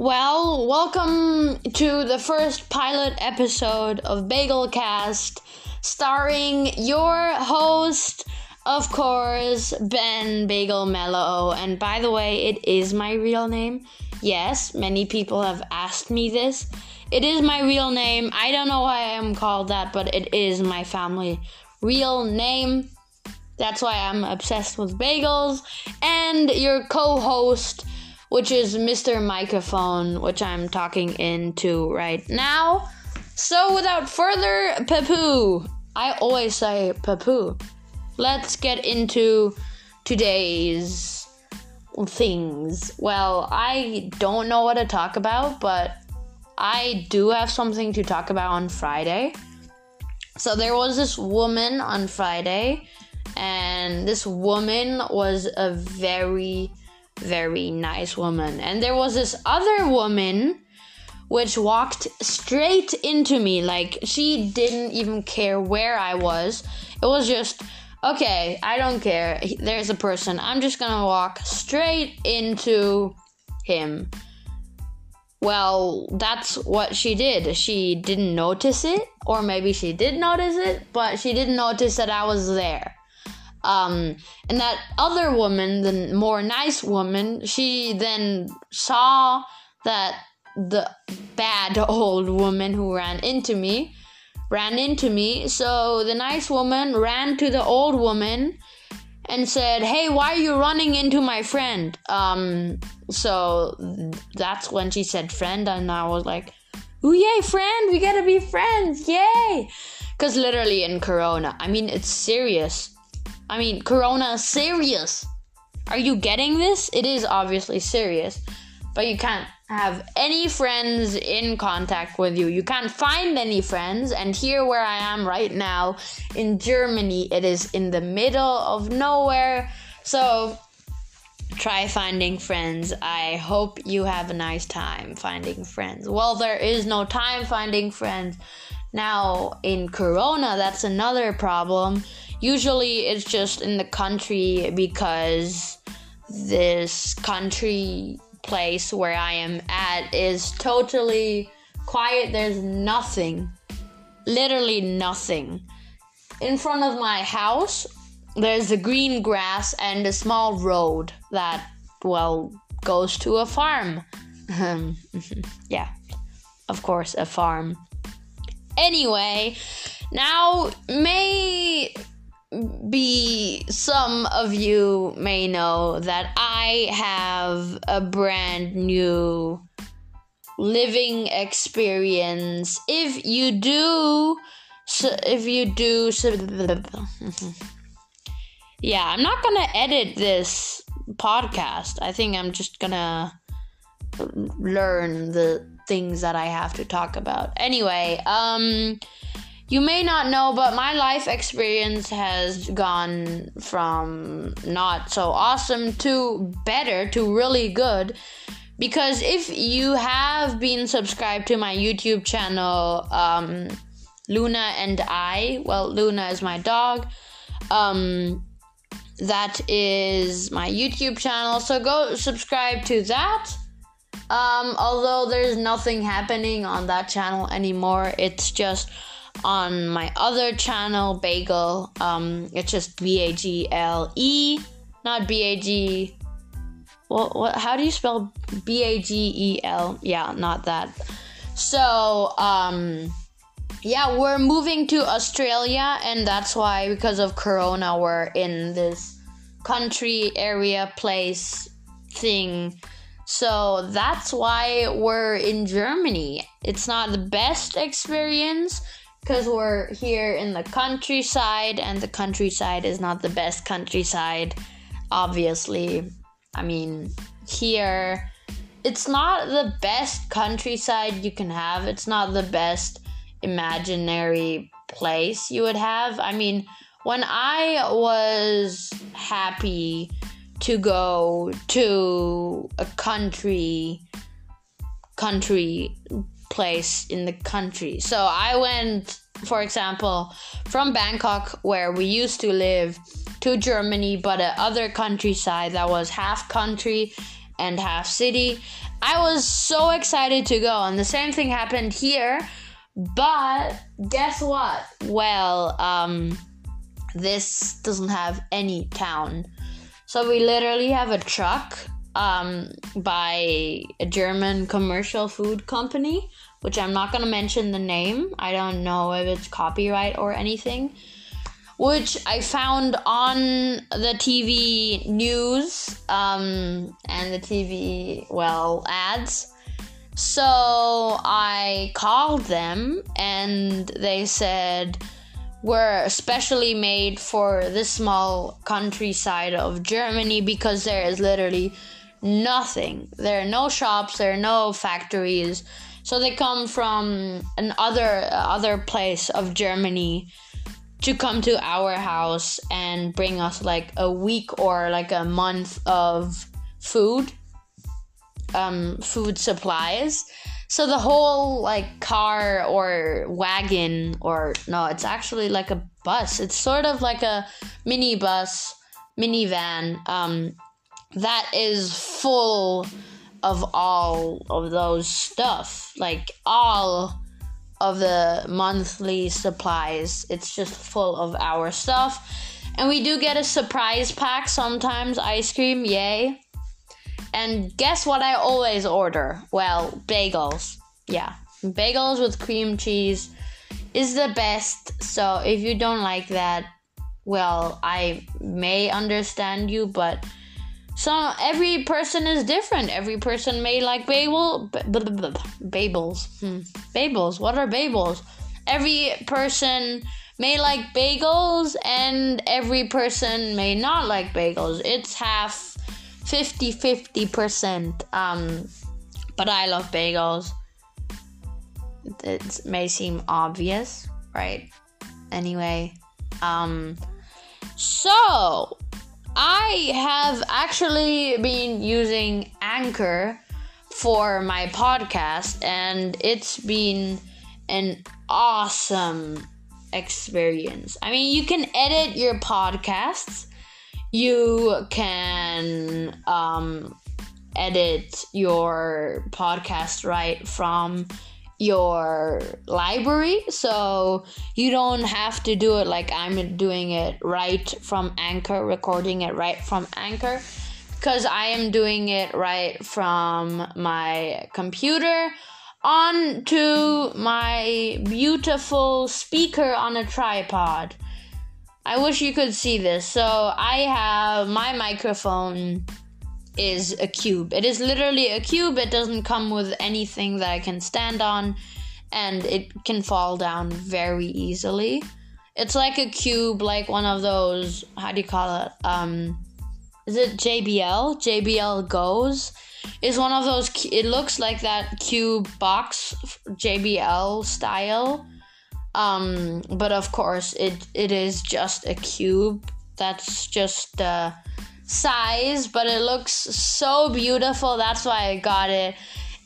Well, welcome to the first pilot episode of Bagelcast, starring your host, of course, Ben Bagel Mellow. And by the way, it is my real name. Yes, many people have asked me this. It is my real name. I don't know why I am called that, but it is my family real name. That's why I'm obsessed with bagels. And your co host, which is Mr. Microphone, which I'm talking into right now. So, without further papoo, I always say papoo. Let's get into today's things. Well, I don't know what to talk about, but I do have something to talk about on Friday. So, there was this woman on Friday, and this woman was a very very nice woman. And there was this other woman which walked straight into me. Like, she didn't even care where I was. It was just, okay, I don't care. There's a person. I'm just gonna walk straight into him. Well, that's what she did. She didn't notice it, or maybe she did notice it, but she didn't notice that I was there. Um, and that other woman, the more nice woman, she then saw that the bad old woman who ran into me ran into me. So the nice woman ran to the old woman and said, "Hey, why are you running into my friend?" Um, so that's when she said "friend," and I was like, "Ooh, yay, friend! We gotta be friends, yay!" Because literally in Corona, I mean, it's serious. I mean, Corona serious. Are you getting this? It is obviously serious, but you can't have any friends in contact with you. You can't find any friends. And here, where I am right now in Germany, it is in the middle of nowhere. So, try finding friends. I hope you have a nice time finding friends. Well, there is no time finding friends. Now, in Corona, that's another problem usually it's just in the country because this country place where I am at is totally quiet. There's nothing, literally nothing. In front of my house, there's the green grass and a small road that, well, goes to a farm. Um, yeah, of course, a farm. Anyway, now may be some of you may know that I have a brand new living experience. If you do, so if you do, so, yeah, I'm not gonna edit this podcast. I think I'm just gonna learn the things that I have to talk about. Anyway, um you may not know, but my life experience has gone from not so awesome to better to really good. Because if you have been subscribed to my YouTube channel, um, Luna and I, well, Luna is my dog. Um, that is my YouTube channel. So go subscribe to that. Um, although there's nothing happening on that channel anymore, it's just on my other channel, Bagel. Um, it's just B A G L E, not B A G. What, what? How do you spell B A G E L? Yeah, not that. So, um, yeah, we're moving to Australia, and that's why, because of Corona, we're in this country area place thing. So that's why we're in Germany. It's not the best experience because we're here in the countryside, and the countryside is not the best countryside, obviously. I mean, here, it's not the best countryside you can have, it's not the best imaginary place you would have. I mean, when I was happy to go to a country country place in the country. So I went, for example, from Bangkok, where we used to live, to Germany, but a other countryside that was half country and half city. I was so excited to go, and the same thing happened here. But guess what? Well, um, this doesn't have any town. So we literally have a truck um, by a German commercial food company, which I'm not going to mention the name. I don't know if it's copyright or anything. Which I found on the TV news um, and the TV, well, ads. So I called them and they said, We're specially made for this small countryside of Germany because there is literally nothing. There are no shops, there are no factories. So they come from another other place of Germany to come to our house and bring us like a week or like a month of food um food supplies so the whole like car or wagon or no, it's actually like a bus. It's sort of like a mini bus, minivan um that is full of all of those stuff. Like all of the monthly supplies. It's just full of our stuff. And we do get a surprise pack sometimes, ice cream, yay. And guess what I always order? Well, bagels. Yeah, bagels with cream cheese is the best. So if you don't like that, well, I may understand you, but so every person is different. Every person may like bagel, b- b- b- bagels. Hmm. Bagels. What are bagels? Every person may like bagels, and every person may not like bagels. It's half 50 50%. Um, but I love bagels. It may seem obvious, right? Anyway, um, so I have actually been using Anchor for my podcast, and it's been an awesome experience. I mean, you can edit your podcasts you can um, edit your podcast right from your library so you don't have to do it like I'm doing it right from Anchor, recording it right from Anchor because I am doing it right from my computer onto my beautiful speaker on a tripod. I wish you could see this. So I have my microphone is a cube. It is literally a cube. It doesn't come with anything that I can stand on and it can fall down very easily. It's like a cube, like one of those, how do you call it? Um is it JBL? JBL Goes is one of those it looks like that cube box JBL style um, but of course, it it is just a cube. That's just the size, but it looks so beautiful. That's why I got it.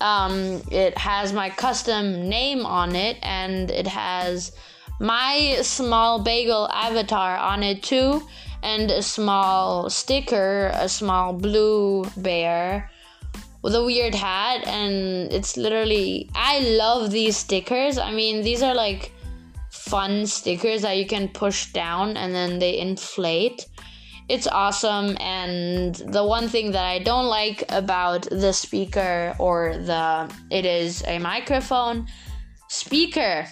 Um, it has my custom name on it, and it has my small bagel avatar on it too, and a small sticker, a small blue bear with a weird hat and it's literally I love these stickers. I mean, these are like fun stickers that you can push down and then they inflate. It's awesome, and the one thing that I don't like about the speaker or the it is a microphone speaker.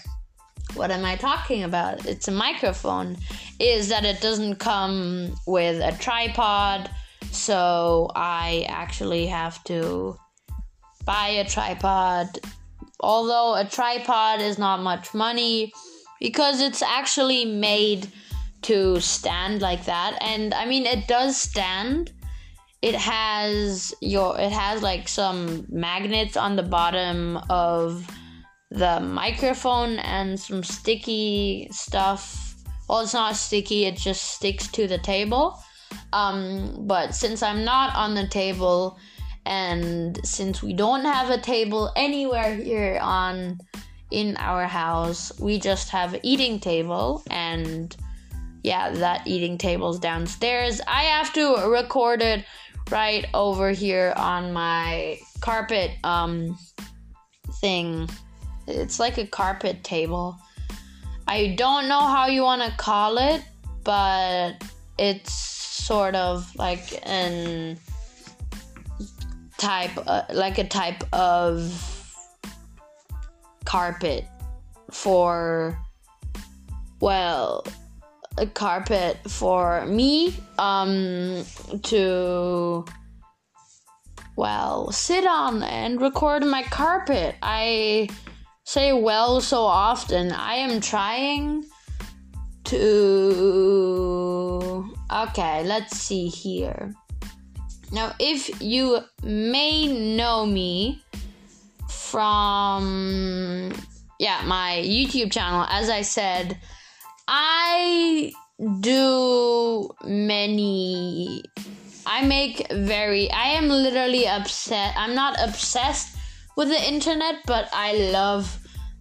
What am I talking about? It's a microphone. Is that it doesn't come with a tripod, so I actually have to buy a tripod. Although a tripod is not much money, because it's actually made to stand like that. And i mean it does stand. It has your it has like some magnets on the bottom of the microphone and some sticky stuff. Well it's not sticky it just sticks to the table. Um, but since i'm not on the table and since we don't have a table anywhere here on in our house we just have an eating table and yeah that eating table's downstairs i have to record it right over here on my carpet um thing. It's like a carpet table. I don't know how you want to call it, but it's sort of like an type uh, like a type of carpet for well a carpet for me um to well sit on and record my carpet. I say well so often. I am trying to okay let's see here. Now if you may know me from yeah my youtube channel as i said I do many. I make very. I am literally upset. I'm not obsessed with the internet, but I love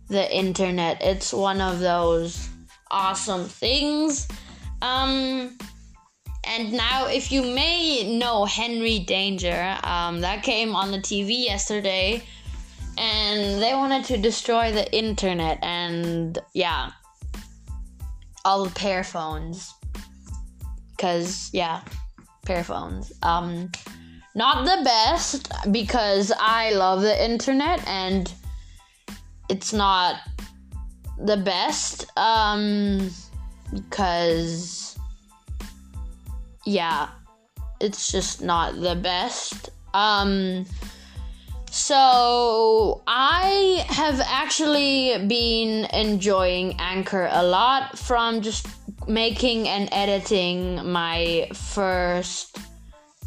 the internet. It's one of those awesome things. Um, and now, if you may know Henry Danger, um, that came on the TV yesterday, and they wanted to destroy the internet. And yeah, all the pair phones. Cause yeah, pair phones. Um not the best because I love the internet and it's not the best um because yeah, it's just not the best. Um so, I have actually been enjoying Anchor a lot from just making and editing my first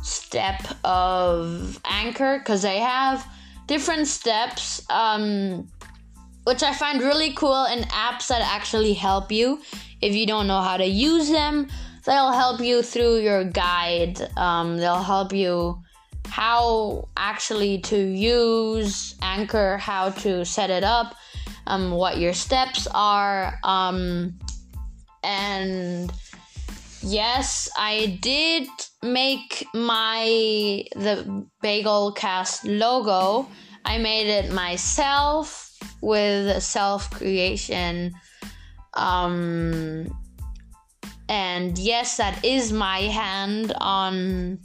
step of Anchor because they have different steps, um, which I find really cool and apps that actually help you. If you don't know how to use them, they'll help you through your guide, um, they'll help you how actually to use Anchor, how to set it up, um, what your steps are, um, and yes, I did make my the Bagel Cast logo. I made it myself with self creation. Um, and yes, that is my hand on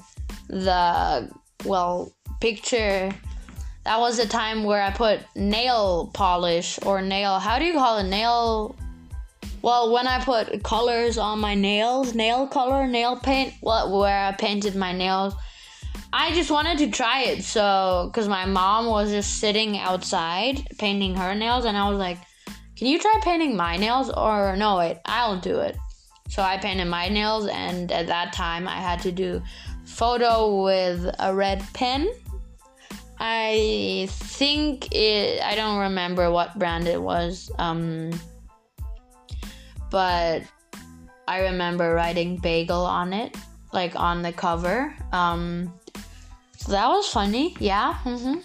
the well, picture that was a time where I put nail polish or nail, how do you call it? Nail. Well, when I put colors on my nails, nail color, nail paint, well, where I painted my nails, I just wanted to try it. So, because my mom was just sitting outside painting her nails, and I was like, can you try painting my nails? Or no, wait, I'll do it. So I painted my nails, and at that time I had to do photo with a red pen. I think it, I don't remember what brand it was, um, but I remember writing bagel on it, like on the cover. Um, so that was funny, yeah. Mm-hmm.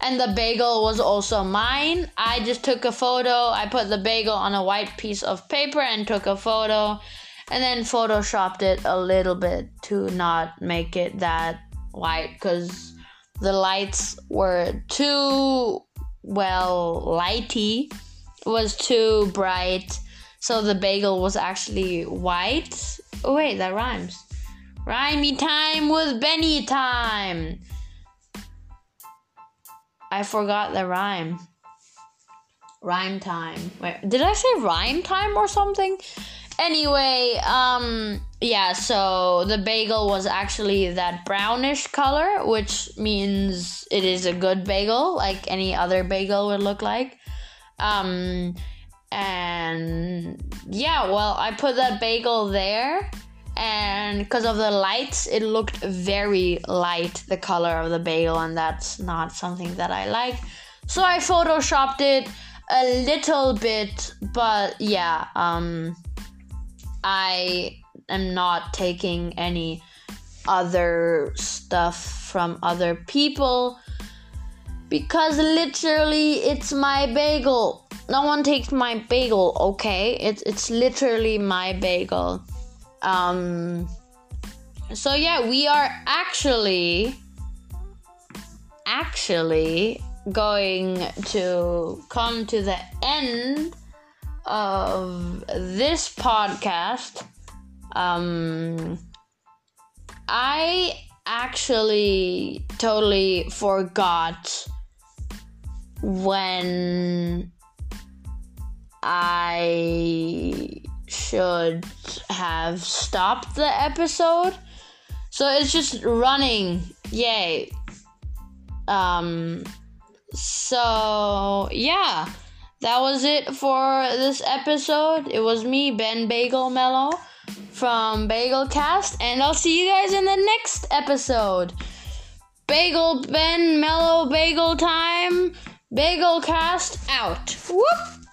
And the bagel was also mine. I just took a photo. I put the bagel on a white piece of paper and took a photo and then photoshopped it a little bit to not make it that white because the lights were too well lighty was too bright. So the bagel was actually white. Oh wait that rhymes. Rhymey time with benny time. I forgot the rhyme. Rhyme time. Wait did i say rhyme time or something Anyway, um, yeah, so the bagel was actually that brownish color, which means it is a good bagel, like any other bagel would look like. Um, and yeah, well, I put that bagel there, and because of the lights, it looked very light, the color of the bagel, and that's not something that I like. So I photoshopped it a little bit, but yeah, um, I am not taking any other stuff from other people because literally it's my bagel. No one takes my bagel, okay? It's it's literally my bagel. Um so yeah, we are actually actually going to come to the end of this podcast. Um, I actually totally forgot when I should have stopped the episode. So it's just running. Yay. Um so yeah. That was it for this episode. It was me, Ben Bagel Mellow from Bagel Cast, and I'll see you guys in the next episode. Bagel Ben Mellow Bagel Time. Bagel Cast out. Whoop!